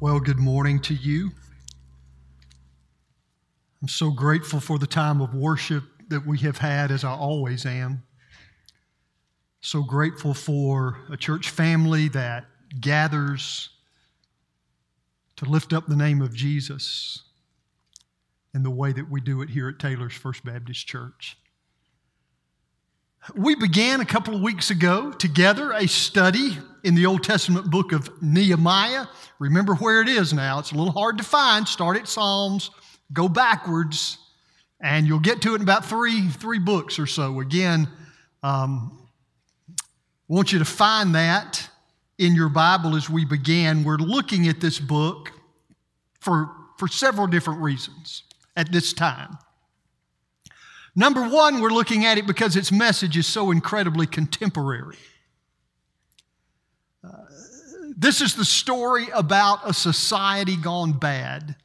Well, good morning to you. I'm so grateful for the time of worship that we have had, as I always am. So grateful for a church family that gathers to lift up the name of Jesus in the way that we do it here at Taylor's First Baptist Church. We began a couple of weeks ago together a study in the Old Testament book of Nehemiah. Remember where it is now. It's a little hard to find. Start at Psalms, go backwards, and you'll get to it in about three, three books or so. Again, um, want you to find that in your Bible as we began. We're looking at this book for, for several different reasons at this time. Number one, we're looking at it because its message is so incredibly contemporary. Uh, this is the story about a society gone bad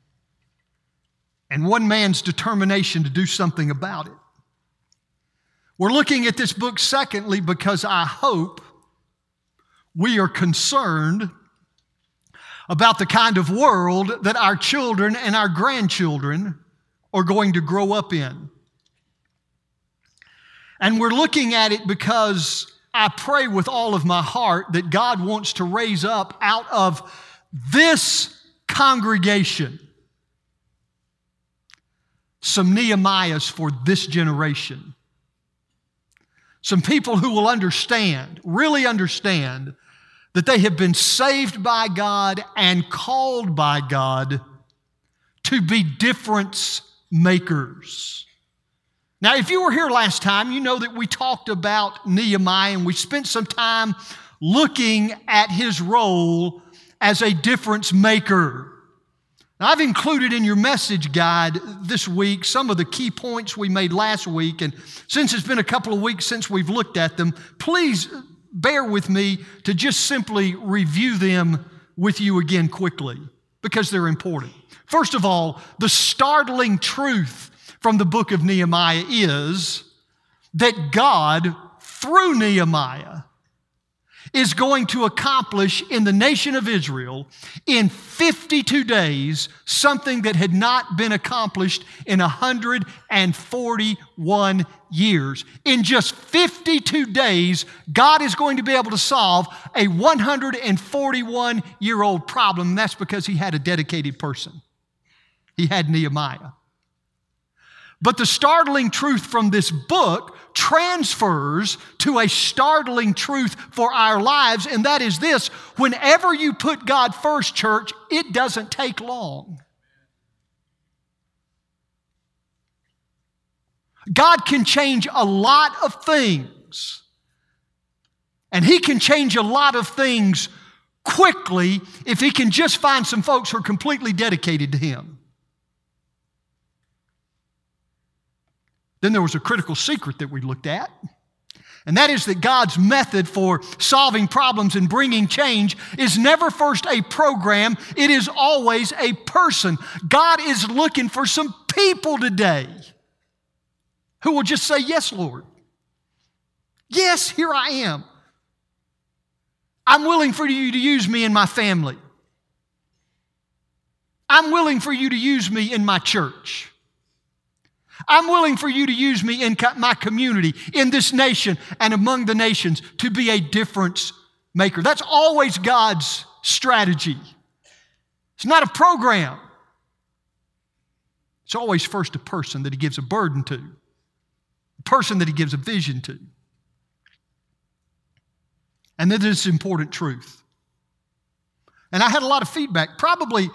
and one man's determination to do something about it. We're looking at this book, secondly, because I hope we are concerned about the kind of world that our children and our grandchildren are going to grow up in. And we're looking at it because I pray with all of my heart that God wants to raise up out of this congregation some Nehemiahs for this generation. Some people who will understand, really understand, that they have been saved by God and called by God to be difference makers. Now, if you were here last time, you know that we talked about Nehemiah and we spent some time looking at his role as a difference maker. Now, I've included in your message guide this week some of the key points we made last week, and since it's been a couple of weeks since we've looked at them, please bear with me to just simply review them with you again quickly because they're important. First of all, the startling truth from the book of Nehemiah is that God, through Nehemiah, is going to accomplish in the nation of Israel in 52 days something that had not been accomplished in 141 years. In just 52 days, God is going to be able to solve a 141 year old problem. That's because He had a dedicated person. He had Nehemiah. But the startling truth from this book transfers to a startling truth for our lives, and that is this whenever you put God first, church, it doesn't take long. God can change a lot of things, and He can change a lot of things quickly if He can just find some folks who are completely dedicated to Him. Then there was a critical secret that we looked at. And that is that God's method for solving problems and bringing change is never first a program, it is always a person. God is looking for some people today who will just say, Yes, Lord. Yes, here I am. I'm willing for you to use me in my family. I'm willing for you to use me in my church. I'm willing for you to use me in my community, in this nation, and among the nations to be a difference maker. That's always God's strategy. It's not a program. It's always first a person that He gives a burden to, a person that He gives a vision to. And then this important truth. And I had a lot of feedback. Probably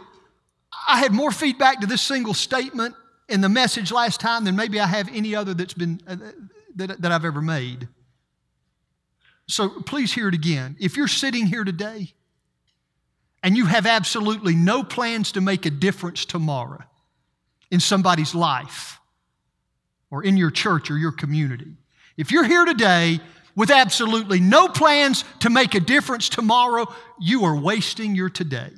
I had more feedback to this single statement in the message last time than maybe I have any other that's been uh, that, that I've ever made. So please hear it again. If you're sitting here today and you have absolutely no plans to make a difference tomorrow in somebody's life or in your church or your community, if you're here today with absolutely no plans to make a difference tomorrow, you are wasting your today.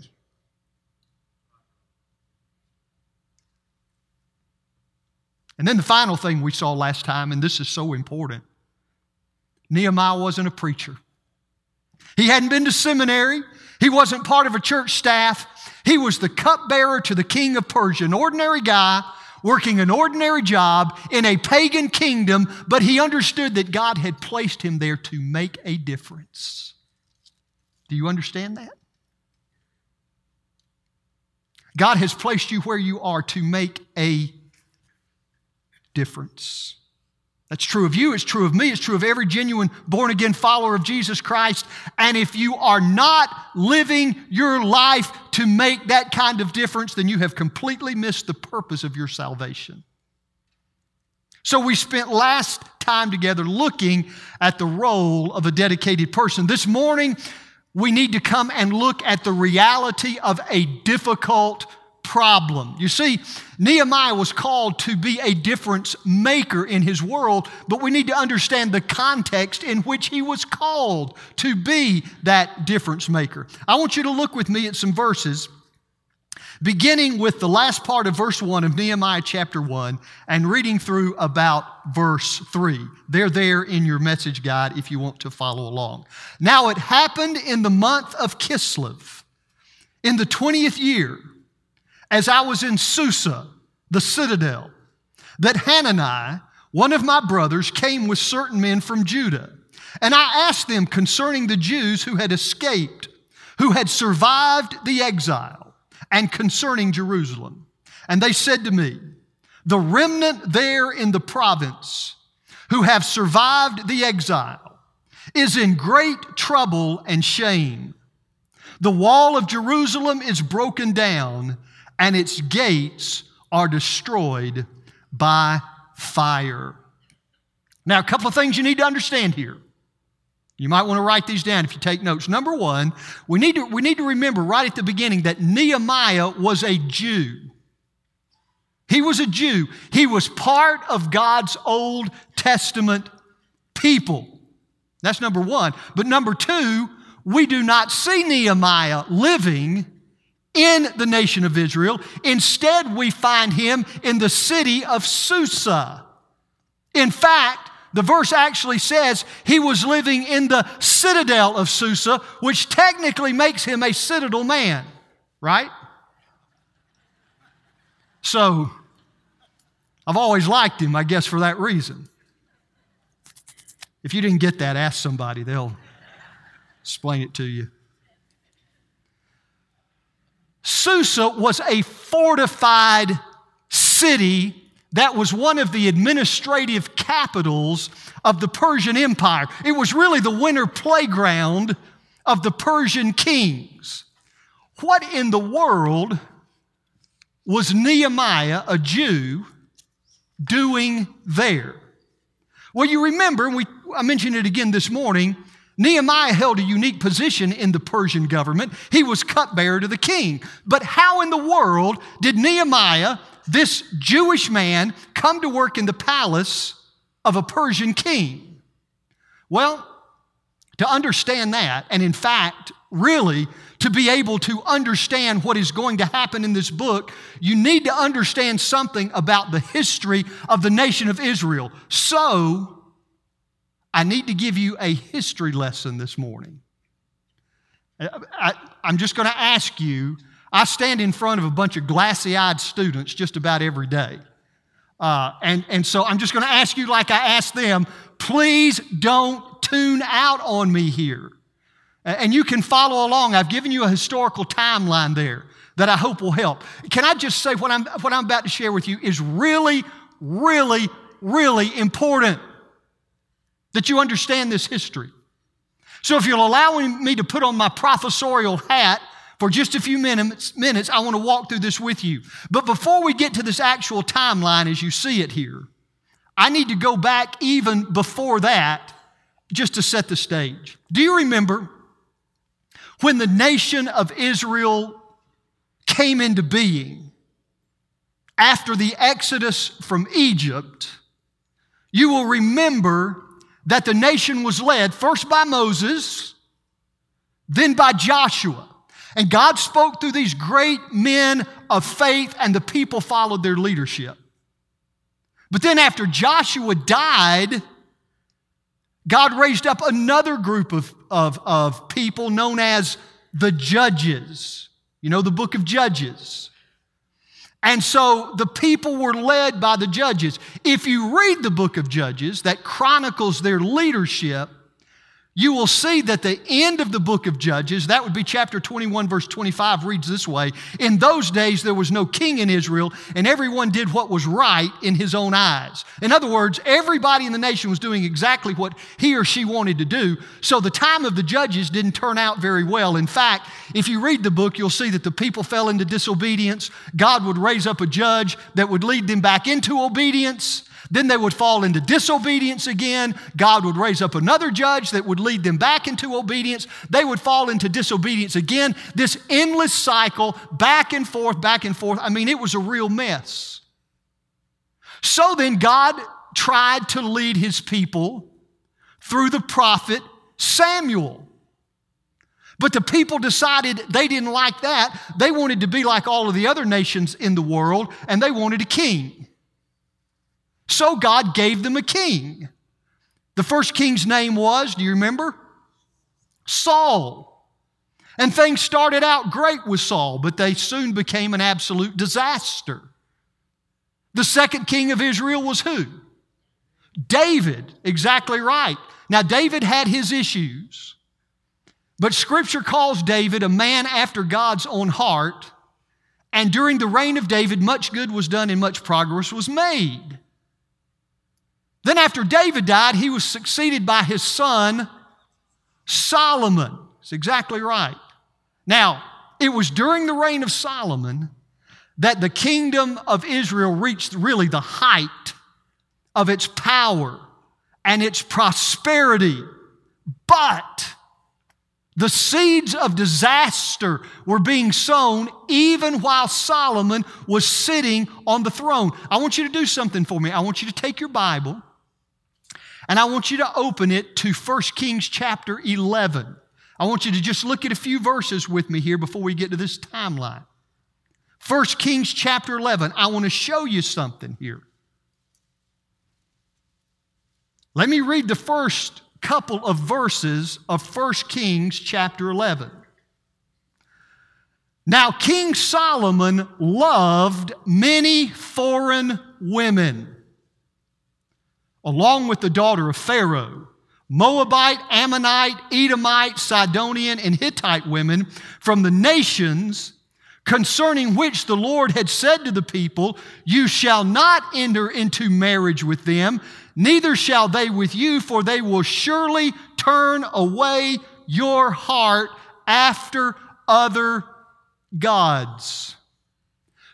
And then the final thing we saw last time, and this is so important Nehemiah wasn't a preacher. He hadn't been to seminary, he wasn't part of a church staff. He was the cupbearer to the king of Persia, an ordinary guy working an ordinary job in a pagan kingdom, but he understood that God had placed him there to make a difference. Do you understand that? God has placed you where you are to make a difference. That's true of you, it's true of me, it's true of every genuine born again follower of Jesus Christ. And if you are not living your life to make that kind of difference, then you have completely missed the purpose of your salvation. So we spent last time together looking at the role of a dedicated person. This morning, we need to come and look at the reality of a difficult problem. You see, Nehemiah was called to be a difference maker in his world, but we need to understand the context in which he was called to be that difference maker. I want you to look with me at some verses beginning with the last part of verse 1 of Nehemiah chapter 1 and reading through about verse 3. They're there in your message guide if you want to follow along. Now it happened in the month of Kislev, in the 20th year as I was in Susa, the citadel, that Hanani, one of my brothers, came with certain men from Judah. And I asked them concerning the Jews who had escaped, who had survived the exile, and concerning Jerusalem. And they said to me, The remnant there in the province who have survived the exile is in great trouble and shame. The wall of Jerusalem is broken down and its gates are destroyed by fire. Now, a couple of things you need to understand here. You might want to write these down if you take notes. Number one, we need to, we need to remember right at the beginning that Nehemiah was a Jew. He was a Jew. He was part of God's Old Testament people. That's number one. But number two, we do not see Nehemiah living in the nation of Israel. Instead, we find him in the city of Susa. In fact, the verse actually says he was living in the citadel of Susa, which technically makes him a citadel man, right? So, I've always liked him, I guess, for that reason. If you didn't get that, ask somebody, they'll explain it to you. Susa was a fortified city that was one of the administrative capitals of the Persian Empire. It was really the winter playground of the Persian kings. What in the world was Nehemiah, a Jew, doing there? Well, you remember, we, I mentioned it again this morning, Nehemiah held a unique position in the Persian government. He was cupbearer to the king. But how in the world did Nehemiah, this Jewish man, come to work in the palace of a Persian king? Well, to understand that, and in fact, really, to be able to understand what is going to happen in this book, you need to understand something about the history of the nation of Israel. So, I need to give you a history lesson this morning. I, am just going to ask you. I stand in front of a bunch of glassy eyed students just about every day. Uh, and, and so I'm just going to ask you, like I asked them, please don't tune out on me here. And you can follow along. I've given you a historical timeline there that I hope will help. Can I just say what I'm, what I'm about to share with you is really, really, really important that you understand this history. So, if you'll allow me to put on my professorial hat for just a few minutes, minutes, I want to walk through this with you. But before we get to this actual timeline as you see it here, I need to go back even before that just to set the stage. Do you remember when the nation of Israel came into being after the Exodus from Egypt? You will remember that the nation was led first by Moses, then by Joshua. And God spoke through these great men of faith, and the people followed their leadership. But then, after Joshua died, God raised up another group of, of, of people known as the judges. You know, the book of Judges. And so the people were led by the judges. If you read the book of Judges that chronicles their leadership, you will see that the end of the book of Judges, that would be chapter 21, verse 25, reads this way In those days there was no king in Israel, and everyone did what was right in his own eyes. In other words, everybody in the nation was doing exactly what he or she wanted to do. So the time of the judges didn't turn out very well. In fact, if you read the book, you'll see that the people fell into disobedience. God would raise up a judge that would lead them back into obedience. Then they would fall into disobedience again. God would raise up another judge that would lead them back into obedience. They would fall into disobedience again. This endless cycle, back and forth, back and forth. I mean, it was a real mess. So then, God tried to lead his people through the prophet Samuel. But the people decided they didn't like that. They wanted to be like all of the other nations in the world, and they wanted a king. So God gave them a king. The first king's name was, do you remember? Saul. And things started out great with Saul, but they soon became an absolute disaster. The second king of Israel was who? David, exactly right. Now, David had his issues, but Scripture calls David a man after God's own heart. And during the reign of David, much good was done and much progress was made. Then, after David died, he was succeeded by his son Solomon. That's exactly right. Now, it was during the reign of Solomon that the kingdom of Israel reached really the height of its power and its prosperity. But the seeds of disaster were being sown even while Solomon was sitting on the throne. I want you to do something for me. I want you to take your Bible and I want you to open it to 1 Kings chapter 11. I want you to just look at a few verses with me here before we get to this timeline. 1 Kings chapter 11. I want to show you something here. Let me read the first couple of verses of 1 Kings chapter 11. Now, King Solomon loved many foreign women along with the daughter of Pharaoh, Moabite, Ammonite, Edomite, Sidonian, and Hittite women from the nations concerning which the Lord had said to the people, You shall not enter into marriage with them, neither shall they with you, for they will surely turn away your heart after other gods.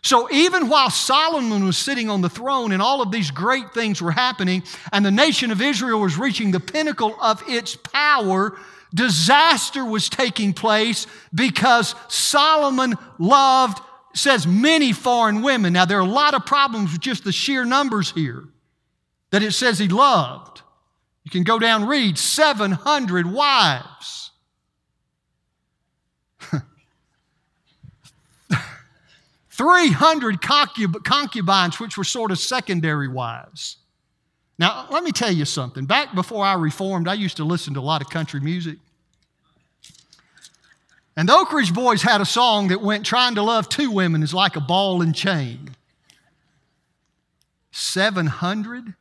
So even while Solomon was sitting on the throne and all of these great things were happening, and the nation of Israel was reaching the pinnacle of its power, disaster was taking place because Solomon loved, says, many foreign women. Now, there are a lot of problems with just the sheer numbers here that it says he loved. You can go down read 700 wives. 300 concubines, which were sort of secondary wives. Now, let me tell you something. Back before I reformed, I used to listen to a lot of country music. And the Oak Ridge Boys had a song that went, Trying to love two women is like a ball and chain. 700?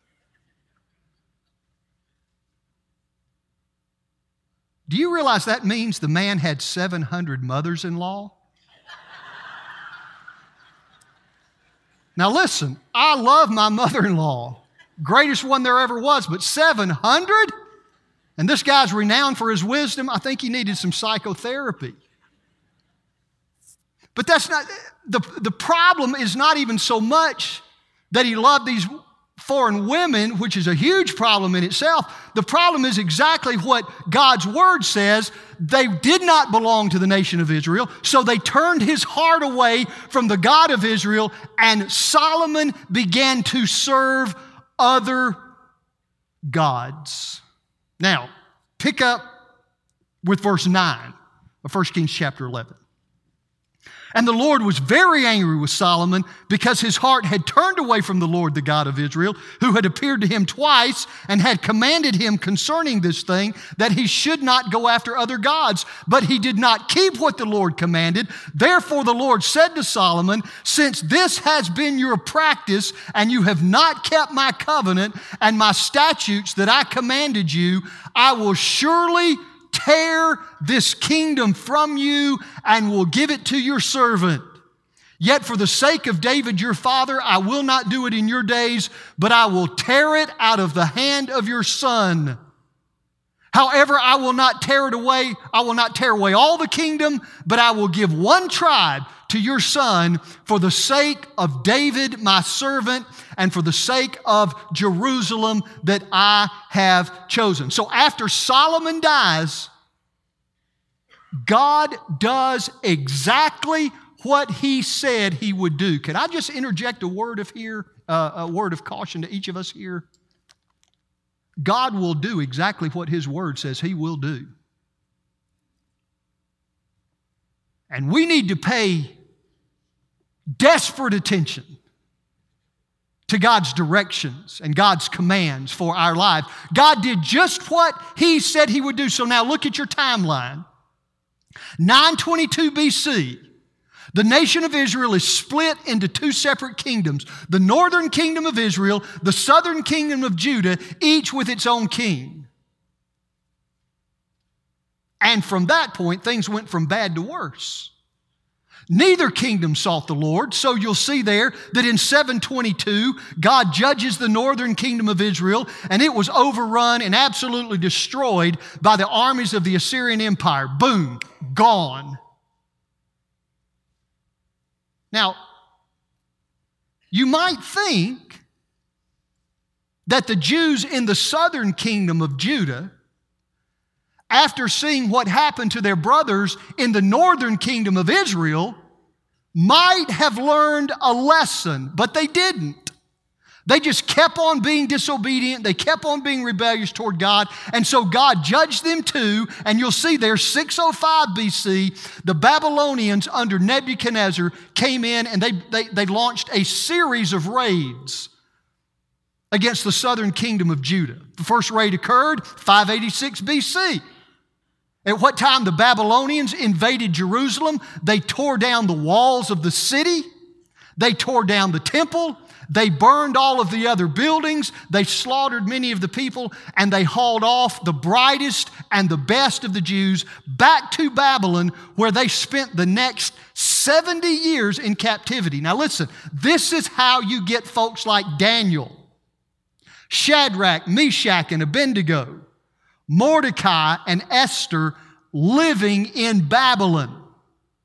Do you realize that means the man had 700 mothers in law? Now, listen, I love my mother in law, greatest one there ever was, but 700? And this guy's renowned for his wisdom. I think he needed some psychotherapy. But that's not, the, the problem is not even so much that he loved these foreign women, which is a huge problem in itself. The problem is exactly what God's word says. They did not belong to the nation of Israel, so they turned his heart away from the God of Israel, and Solomon began to serve other gods. Now, pick up with verse 9 of 1 Kings chapter 11. And the Lord was very angry with Solomon because his heart had turned away from the Lord, the God of Israel, who had appeared to him twice and had commanded him concerning this thing that he should not go after other gods. But he did not keep what the Lord commanded. Therefore, the Lord said to Solomon, Since this has been your practice, and you have not kept my covenant and my statutes that I commanded you, I will surely tear this kingdom from you and will give it to your servant. Yet for the sake of David your father, I will not do it in your days, but I will tear it out of the hand of your son. However, I will not tear it away. I will not tear away all the kingdom, but I will give one tribe to your son for the sake of David, my servant, and for the sake of Jerusalem that I have chosen. So after Solomon dies, God does exactly what he said he would do. Could I just interject a word of here, uh, a word of caution to each of us here? God will do exactly what his word says he will do. And we need to pay desperate attention to God's directions and God's commands for our life. God did just what He said He would do. So now look at your timeline. 922 BC, the nation of Israel is split into two separate kingdoms the northern kingdom of Israel, the southern kingdom of Judah, each with its own king. And from that point, things went from bad to worse. Neither kingdom sought the Lord. So you'll see there that in 722, God judges the northern kingdom of Israel, and it was overrun and absolutely destroyed by the armies of the Assyrian Empire. Boom, gone. Now, you might think that the Jews in the southern kingdom of Judah after seeing what happened to their brothers in the northern kingdom of Israel, might have learned a lesson, but they didn't. They just kept on being disobedient. They kept on being rebellious toward God. And so God judged them too. And you'll see there, 605 BC, the Babylonians under Nebuchadnezzar came in and they, they, they launched a series of raids against the southern kingdom of Judah. The first raid occurred 586 BC. At what time the Babylonians invaded Jerusalem, they tore down the walls of the city, they tore down the temple, they burned all of the other buildings, they slaughtered many of the people, and they hauled off the brightest and the best of the Jews back to Babylon, where they spent the next 70 years in captivity. Now, listen, this is how you get folks like Daniel, Shadrach, Meshach, and Abednego Mordecai and Esther living in Babylon.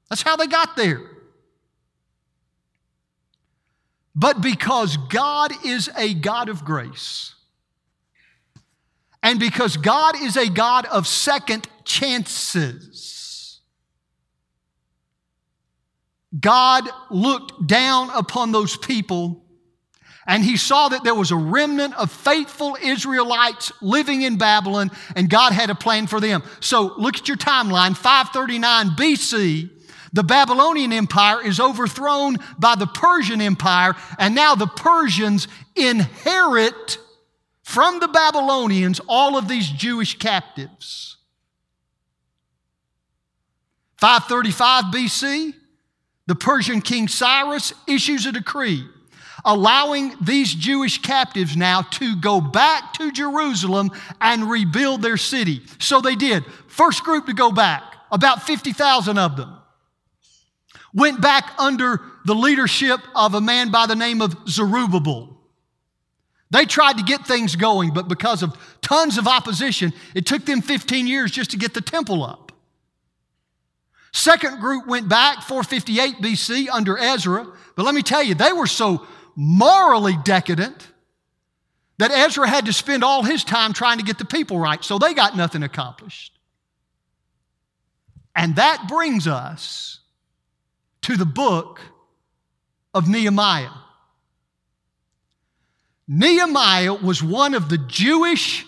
That's how they got there. But because God is a God of grace, and because God is a God of second chances, God looked down upon those people and he saw that there was a remnant of faithful Israelites living in Babylon, and God had a plan for them. So look at your timeline 539 BC. The Babylonian Empire is overthrown by the Persian Empire, and now the Persians inherit from the Babylonians all of these Jewish captives. 535 BC, the Persian king Cyrus issues a decree allowing these Jewish captives now to go back to Jerusalem and rebuild their city. So they did. First group to go back, about 50,000 of them, went back under the leadership of a man by the name of Zerubbabel. They tried to get things going, but because of tons of opposition, it took them 15 years just to get the temple up. Second group went back 458 BC under Ezra, but let me tell you, they were so morally decadent that Ezra had to spend all his time trying to get the people right, so they got nothing accomplished. And that brings us to the book of Nehemiah. Nehemiah was one of the Jewish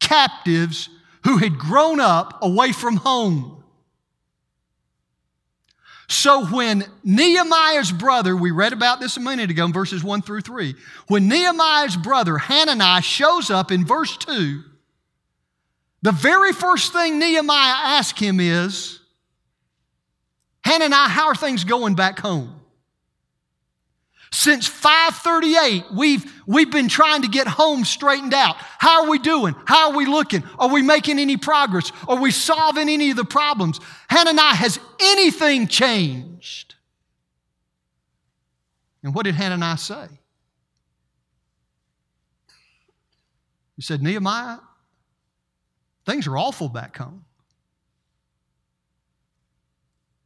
captives who had grown up away from home. So when Nehemiah's brother, we read about this a minute ago in verses 1 through 3, when Nehemiah's brother Hananiah shows up in verse 2, the very first thing Nehemiah asks him is, Hananiah, how are things going back home? Since 538, we've, we've been trying to get home straightened out. How are we doing? How are we looking? Are we making any progress? Are we solving any of the problems? Hananiah, has anything changed? And what did Hananiah say? He said, Nehemiah, things are awful back home.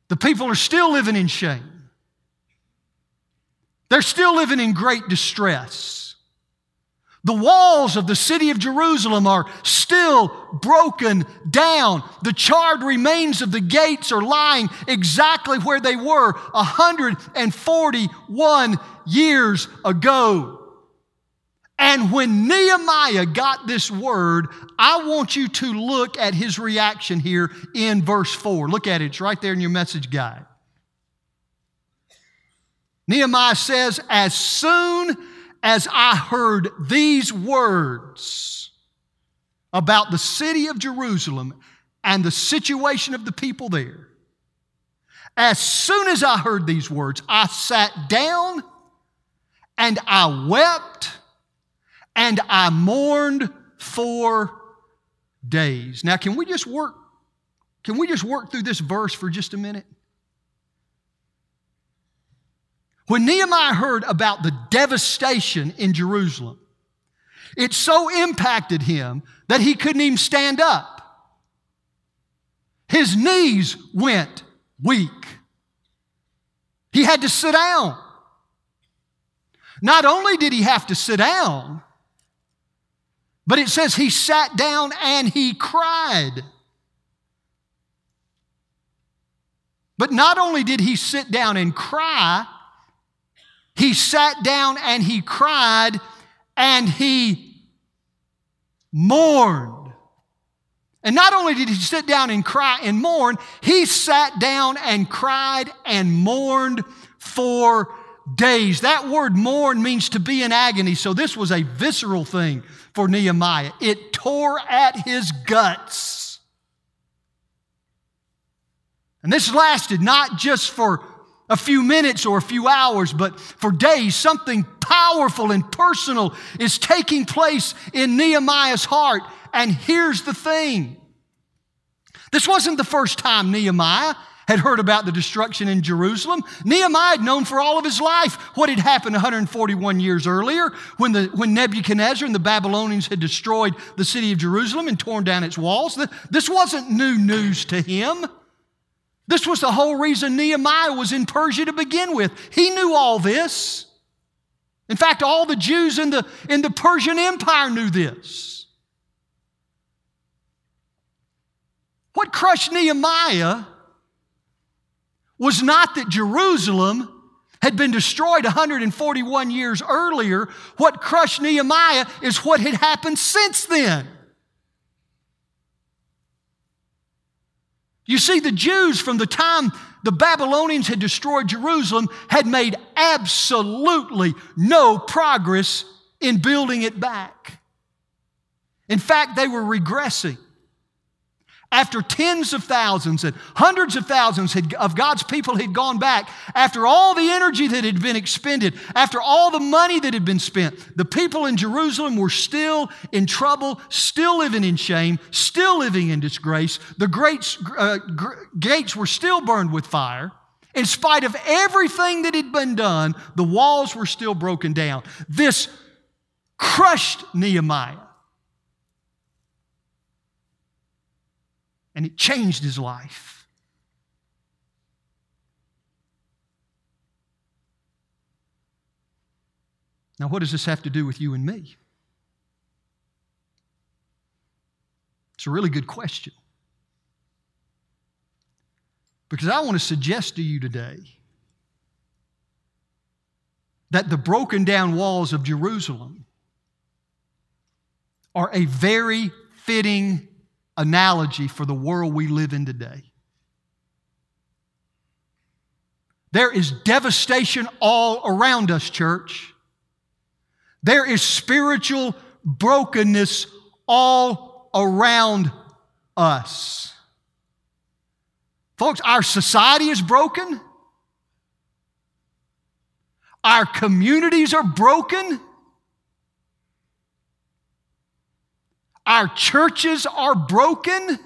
The people are still living in shame. They're still living in great distress. The walls of the city of Jerusalem are still broken down. The charred remains of the gates are lying exactly where they were 141 years ago. And when Nehemiah got this word, I want you to look at his reaction here in verse 4. Look at it, it's right there in your message guide. Nehemiah says, As soon as I heard these words about the city of Jerusalem and the situation of the people there, as soon as I heard these words, I sat down and I wept and I mourned for days. Now, can we just work? Can we just work through this verse for just a minute? When Nehemiah heard about the devastation in Jerusalem, it so impacted him that he couldn't even stand up. His knees went weak. He had to sit down. Not only did he have to sit down, but it says he sat down and he cried. But not only did he sit down and cry, he sat down and he cried and he mourned. And not only did he sit down and cry and mourn, he sat down and cried and mourned for days. That word mourn means to be in agony, so this was a visceral thing for Nehemiah. It tore at his guts. And this lasted not just for a few minutes or a few hours, but for days, something powerful and personal is taking place in Nehemiah's heart. And here's the thing this wasn't the first time Nehemiah had heard about the destruction in Jerusalem. Nehemiah had known for all of his life what had happened 141 years earlier when, the, when Nebuchadnezzar and the Babylonians had destroyed the city of Jerusalem and torn down its walls. This wasn't new news to him. This was the whole reason Nehemiah was in Persia to begin with. He knew all this. In fact, all the Jews in the, in the Persian Empire knew this. What crushed Nehemiah was not that Jerusalem had been destroyed 141 years earlier. What crushed Nehemiah is what had happened since then. You see, the Jews, from the time the Babylonians had destroyed Jerusalem, had made absolutely no progress in building it back. In fact, they were regressing. After tens of thousands and hundreds of thousands had, of God's people had gone back, after all the energy that had been expended, after all the money that had been spent, the people in Jerusalem were still in trouble, still living in shame, still living in disgrace. The great, uh, gates were still burned with fire. In spite of everything that had been done, the walls were still broken down. This crushed Nehemiah. And it changed his life. Now, what does this have to do with you and me? It's a really good question. Because I want to suggest to you today that the broken down walls of Jerusalem are a very fitting analogy for the world we live in today. There is devastation all around us, church. There is spiritual brokenness all around us. Folks, our society is broken. Our communities are broken. Our churches are broken.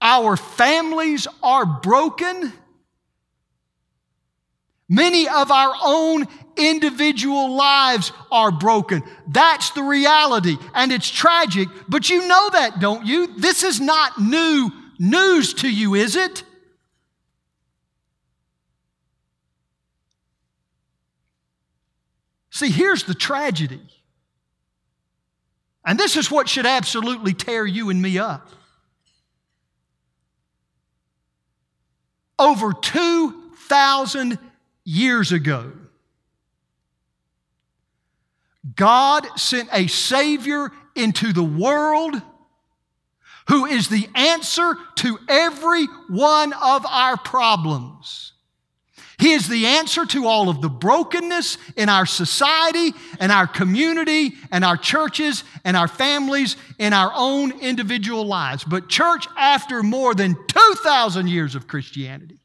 Our families are broken. Many of our own individual lives are broken. That's the reality, and it's tragic, but you know that, don't you? This is not new news to you, is it? See, here's the tragedy. And this is what should absolutely tear you and me up. Over 2,000 years ago, God sent a Savior into the world who is the answer to every one of our problems. He is the answer to all of the brokenness in our society and our community and our churches and our families in our own individual lives. But, church, after more than 2,000 years of Christianity,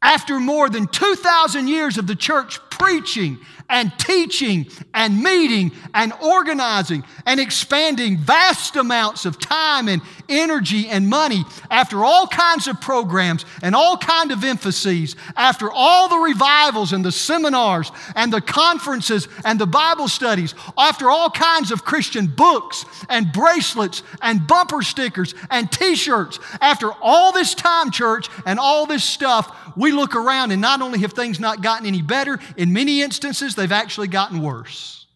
after more than 2,000 years of the church preaching and teaching and meeting and organizing and expanding vast amounts of time and energy and money after all kinds of programs and all kind of emphases after all the revivals and the seminars and the conferences and the bible studies after all kinds of christian books and bracelets and bumper stickers and t-shirts. After all this time church and all this stuff we look around and not only have things not gotten any better in many instances they've actually gotten worse.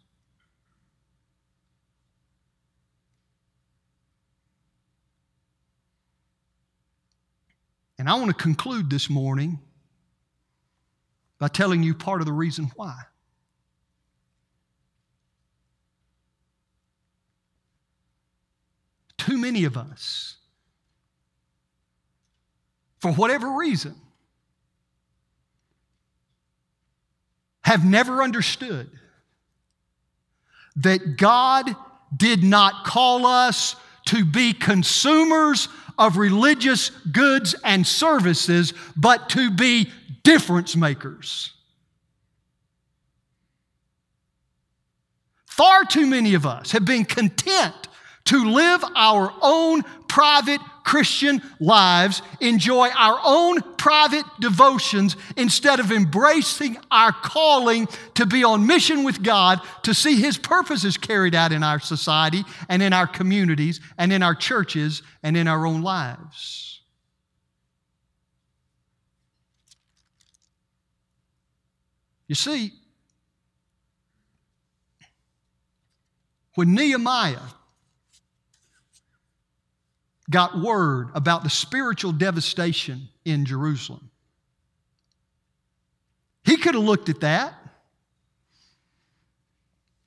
And I want to conclude this morning by telling you part of the reason why. Too many of us, for whatever reason, have never understood that God did not call us to be consumers of religious goods and services, but to be difference makers. Far too many of us have been content to live our own private Christian lives, enjoy our own private devotions instead of embracing our calling to be on mission with God to see His purposes carried out in our society and in our communities and in our churches and in our own lives. You see, when Nehemiah got word about the spiritual devastation in Jerusalem. He could have looked at that.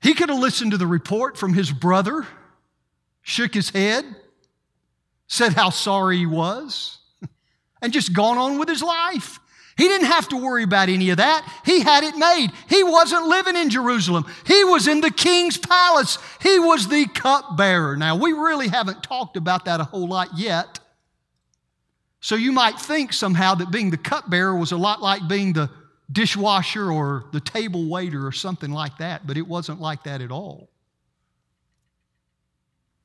He could have listened to the report from his brother, shook his head, said how sorry he was, and just gone on with his life. He didn't have to worry about any of that. He had it made. He wasn't living in Jerusalem, he was in the king's palace. He was the cupbearer. Now, we really haven't talked about that a whole lot yet. So you might think somehow that being the cupbearer was a lot like being the dishwasher or the table waiter or something like that, but it wasn't like that at all.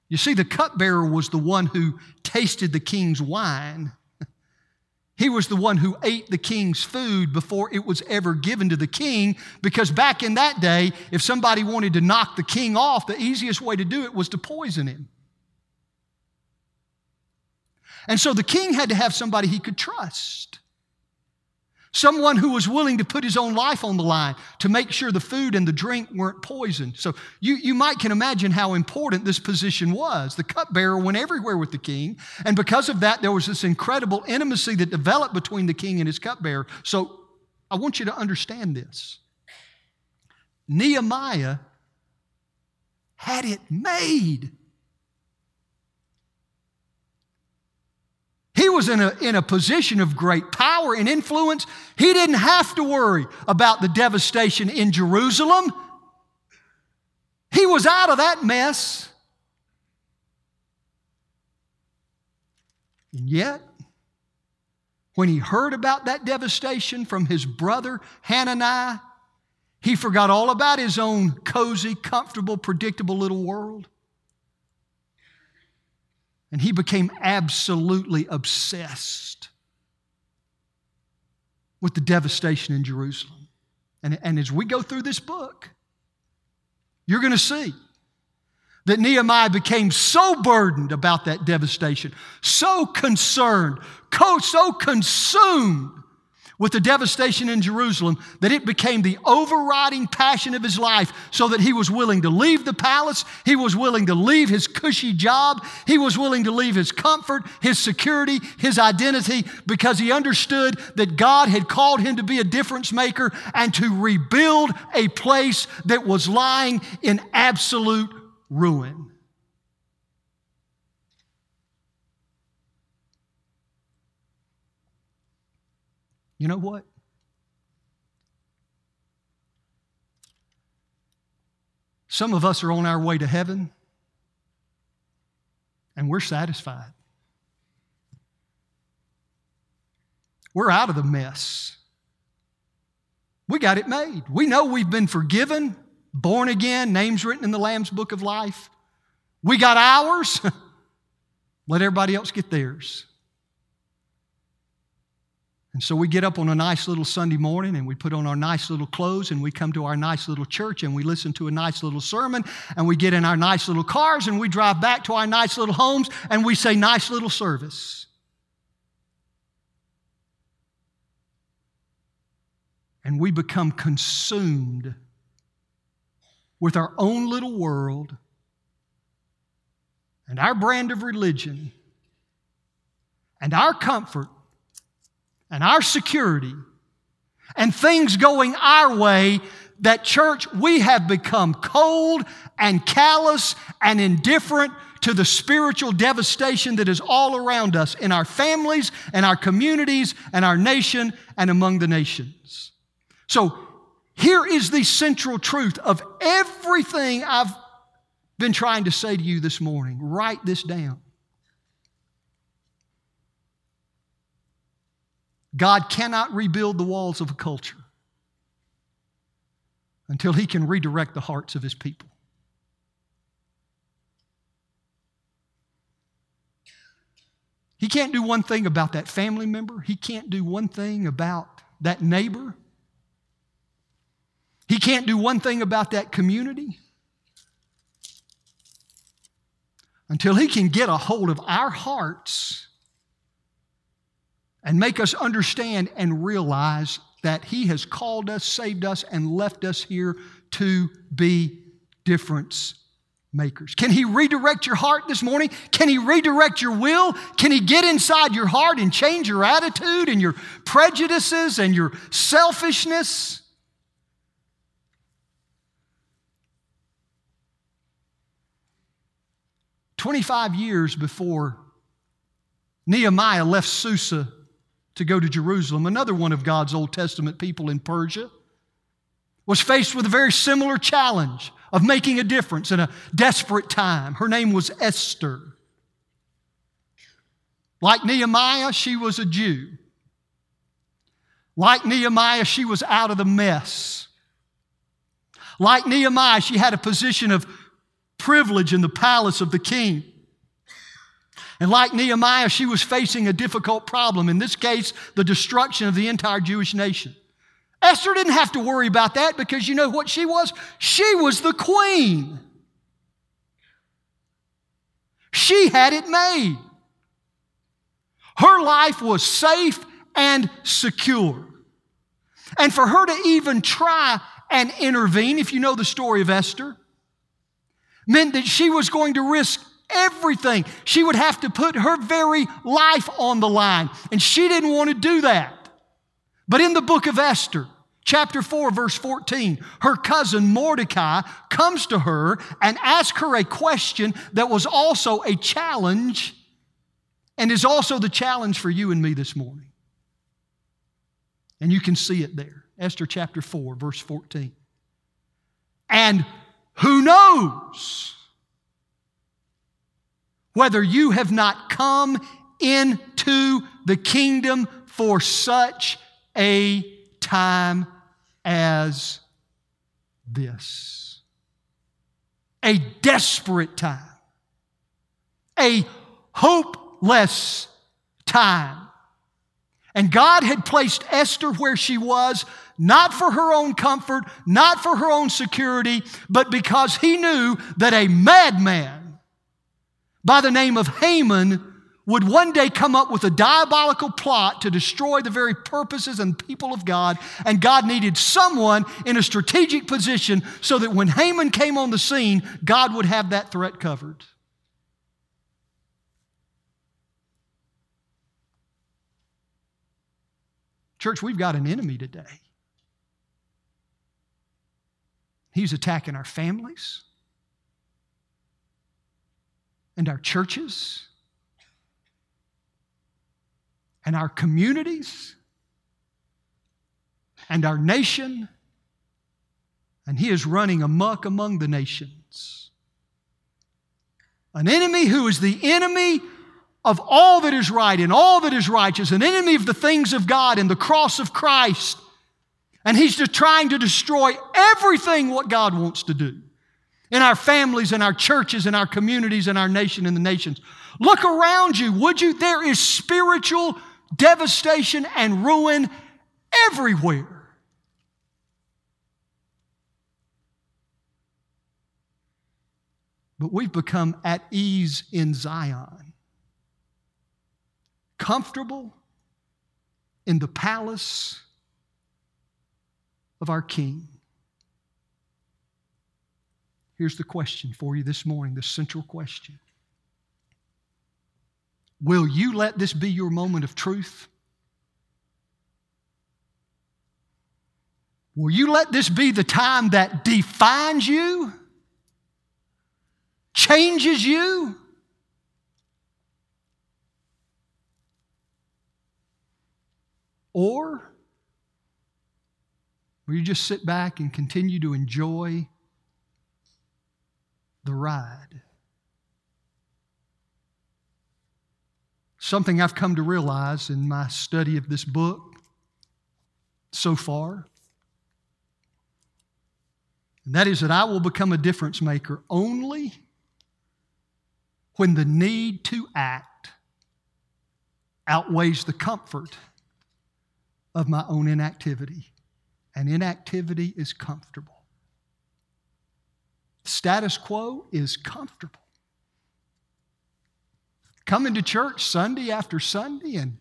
You see, the cupbearer was the one who tasted the king's wine he was the one who ate the king's food before it was ever given to the king, because back in that day, if somebody wanted to knock the king off, the easiest way to do it was to poison him. And so the king had to have somebody he could trust. Someone who was willing to put his own life on the line to make sure the food and the drink weren't poisoned. So you, you might can imagine how important this position was. The cupbearer went everywhere with the king, and because of that, there was this incredible intimacy that developed between the king and his cupbearer. So I want you to understand this. Nehemiah had it made. Was in a, in a position of great power and influence. He didn't have to worry about the devastation in Jerusalem. He was out of that mess. And yet, when he heard about that devastation from his brother Hananiah, he forgot all about his own cozy, comfortable, predictable little world. And he became absolutely obsessed with the devastation in Jerusalem. And, and as we go through this book, you're going to see that Nehemiah became so burdened about that devastation, so concerned, so consumed with the devastation in Jerusalem that it became the overriding passion of his life so that he was willing to leave the palace, he was willing to leave his cushy job, he was willing to leave his comfort, his security, his identity because he understood that God had called him to be a difference maker and to rebuild a place that was lying in absolute ruin. You know what? Some of us are on our way to heaven and we're satisfied. We're out of the mess. We got it made. We know we've been forgiven born again, names written in the Lamb's book of life. We got ours. Let everybody else get theirs. And so we get up on a nice little Sunday morning and we put on our nice little clothes and we come to our nice little church and we listen to a nice little sermon and we get in our nice little cars and we drive back to our nice little homes and we say, nice little service. And we become consumed with our own little world and our brand of religion and our comfort and our security and things going our way that, church, we have become cold and callous and indifferent to the spiritual devastation that is all around us in our families and our communities and our nation and among the nations. So, here is the central truth of everything I've been trying to say to you this morning. Write this down. God cannot rebuild the walls of a culture until He can redirect the hearts of His people. He can't do one thing about that family member. He can't do one thing about that neighbor. He can't do one thing about that community until He can get a hold of our hearts and make us understand and realize that He has called us, saved us, and left us here to be difference makers. Can He redirect your heart this morning? Can He redirect your will? Can He get inside your heart and change your attitude and your prejudices and your selfishness? 25 years before Nehemiah left Susa to go to Jerusalem, another one of God's Old Testament people in Persia was faced with a very similar challenge of making a difference in a desperate time. Her name was Esther. Like Nehemiah, she was a Jew. Like Nehemiah, she was out of the mess. Like Nehemiah, she had a position of privilege in the palace of the king. And like Nehemiah, she was facing a difficult problem, in this case, the destruction of the entire Jewish nation. Esther didn't have to worry about that because you know what she was? She was the queen. She had it made. Her life was safe and secure. And for her to even try and intervene, if you know the story of Esther, meant that she was going to risk everything. She would have to put her very life on the line, and she didn't want to do that. But in the book of Esther, chapter 4, verse 14, her cousin Mordecai comes to her and asks her a question that was also a challenge and is also the challenge for you and me this morning. And you can see it there. Esther chapter 4, verse 14. And who knows whether you have not come into the kingdom for such a time as this? A desperate time, a hopeless time. And God had placed Esther where she was, not for her own comfort, not for her own security, but because he knew that a madman by the name of Haman would one day come up with a diabolical plot to destroy the very purposes and people of God, and God needed someone in a strategic position so that when Haman came on the scene, God would have that threat covered. Church, we've got an enemy today. He's attacking our families and our churches and our communities and our nation, and he is running amuck among the nations. An enemy who is the enemy of all that is right and all that is righteous, an enemy of the things of God and the cross of Christ. And he's just trying to destroy everything what God wants to do in our families, in our churches, in our communities, in our nation, in the nations. Look around you, would you? There is spiritual devastation and ruin everywhere. But we've become at ease in Zion comfortable in the palace of our King. Here's the question for you this morning, the central question. Will you let this be your moment of truth? Will you let this be the time that defines you, changes you? Or will you just sit back and continue to enjoy the ride? Something I've come to realize in my study of this book so far, and that is that I will become a difference maker only when the need to act outweighs the comfort of my own inactivity. And inactivity is comfortable. Status quo is comfortable. Coming to church Sunday after Sunday and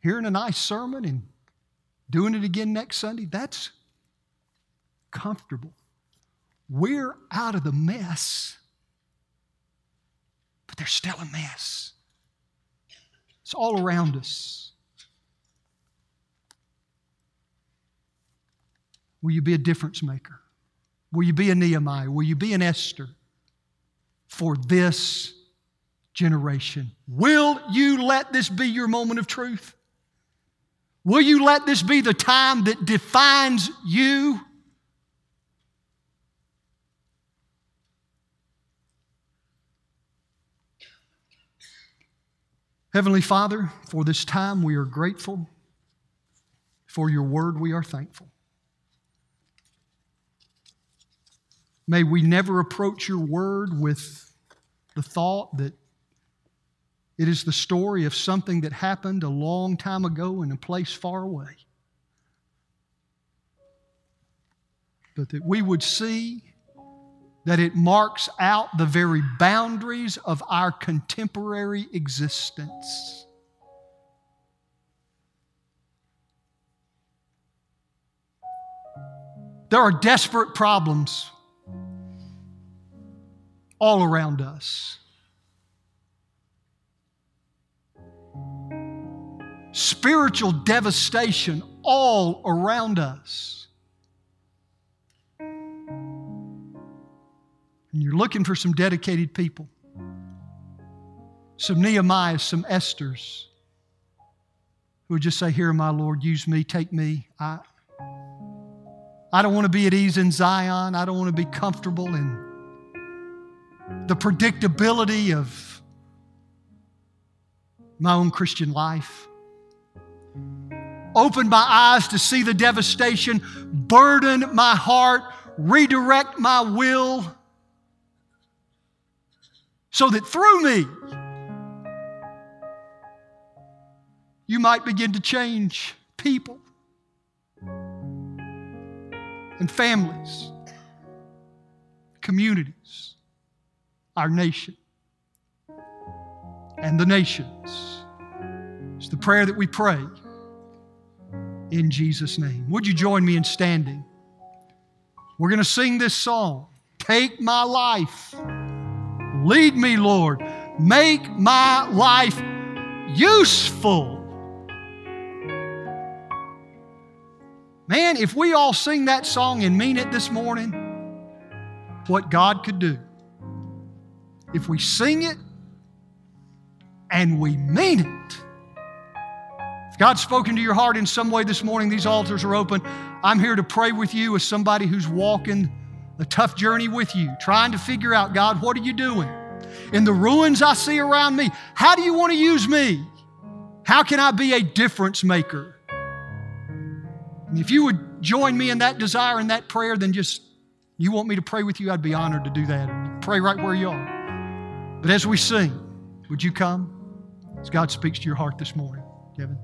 hearing a nice sermon and doing it again next Sunday, that's comfortable. We're out of the mess, but there's still a mess. It's all around us. Will you be a difference maker? Will you be a Nehemiah? Will you be an Esther for this generation? Will you let this be your moment of truth? Will you let this be the time that defines you? Heavenly Father, for this time we are grateful. For your word we are thankful. May we never approach your word with the thought that it is the story of something that happened a long time ago in a place far away. But that we would see that it marks out the very boundaries of our contemporary existence. There are desperate problems all around us. Spiritual devastation all around us. And you're looking for some dedicated people, some Nehemiahs, some Esthers who would just say, Here, my Lord, use me, take me. I, I don't want to be at ease in Zion. I don't want to be comfortable in the predictability of my own Christian life. Open my eyes to see the devastation, burden my heart, redirect my will, so that through me, you might begin to change people and families, communities, our nation, and the nations. It's the prayer that we pray in Jesus' name. Would you join me in standing? We're going to sing this song Take my life, lead me, Lord, make my life useful. Man, if we all sing that song and mean it this morning, what God could do. If we sing it and we mean it. If God's spoken to your heart in some way this morning, these altars are open. I'm here to pray with you as somebody who's walking a tough journey with you, trying to figure out, God, what are you doing? In the ruins I see around me, how do you want to use me? How can I be a difference maker? And if you would join me in that desire and that prayer, then just you want me to pray with you, I'd be honored to do that. Pray right where you are. But as we sing, would you come as God speaks to your heart this morning, Kevin?